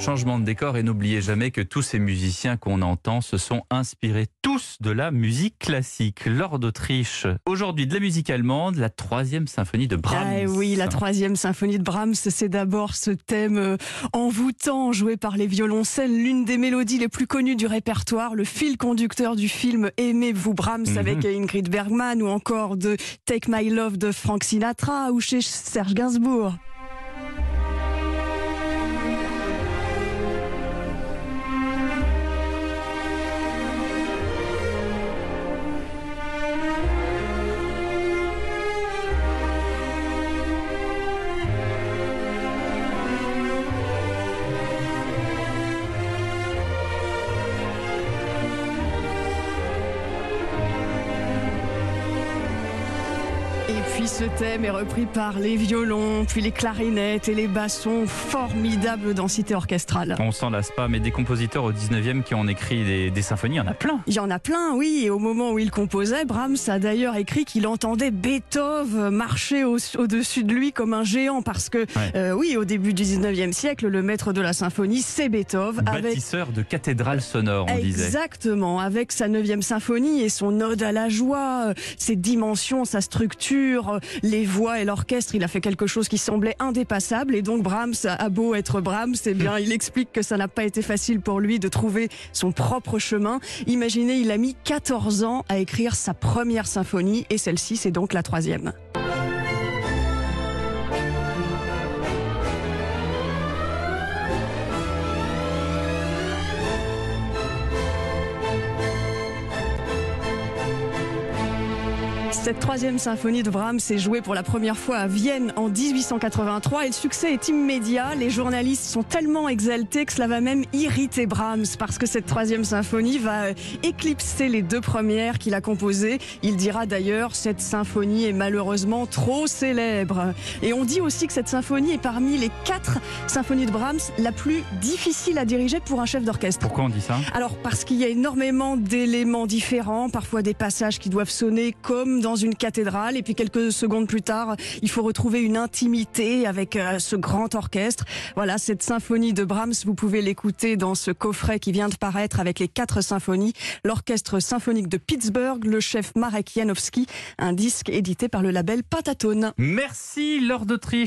Changement de décor et n'oubliez jamais que tous ces musiciens qu'on entend se sont inspirés tous de la musique classique. Lors d'Autriche, aujourd'hui de la musique allemande, la troisième symphonie de Brahms. Ah oui, la troisième symphonie de Brahms, c'est d'abord ce thème euh, envoûtant joué par les violoncelles, l'une des mélodies les plus connues du répertoire, le fil conducteur du film Aimez-vous Brahms Mhm. avec Ingrid Bergman ou encore de Take My Love de Frank Sinatra ou chez Serge Gainsbourg. Et puis ce thème est repris par les violons, puis les clarinettes et les bassons, formidable densité orchestrale. On s'en lasse pas, mais des compositeurs au 19e qui ont écrit des, des symphonies, il y en a plein. Il y en a plein, oui, et au moment où il composait, Brahms a d'ailleurs écrit qu'il entendait Beethoven marcher au- au-dessus de lui comme un géant, parce que, Ouais. euh, oui, au début du 19e siècle, le maître de la symphonie, c'est Beethoven, avec Bâtisseur de cathédrales sonores, on disait. Exactement, avec sa neuvième symphonie et son ode à la joie, euh, ses dimensions, sa structure, les voix et l'orchestre, il a fait quelque chose qui semblait indépassable et donc Brahms a beau être Brahms, eh bien il explique que ça n'a pas été facile pour lui de trouver son propre chemin. Imaginez, il a mis 14 ans à écrire sa première symphonie et celle-ci c'est donc la troisième. Cette troisième symphonie de Brahms est jouée pour la première fois à Vienne en 1883 et le succès est immédiat. Les journalistes sont tellement exaltés que cela va même irriter Brahms parce que cette troisième symphonie va euh, éclipser les deux premières qu'il a composées. Il dira d'ailleurs cette symphonie est malheureusement trop célèbre. Et on dit aussi que cette symphonie est parmi les quatre symphonies de Brahms la plus difficile à diriger pour un chef d'orchestre. Pourquoi on dit ça? Alors parce qu'il y a énormément d'éléments différents, parfois des passages qui doivent sonner comme dans une cathédrale, et puis quelques secondes plus tard, il faut retrouver une intimité avec euh, ce grand orchestre. Voilà, cette symphonie de Brahms, vous pouvez l'écouter dans ce coffret qui vient de paraître avec les quatre symphonies, l'orchestre symphonique de Pittsburgh, le chef Marek Janowski, un disque édité par le label Pentatone. Merci, Lord d'Autriche.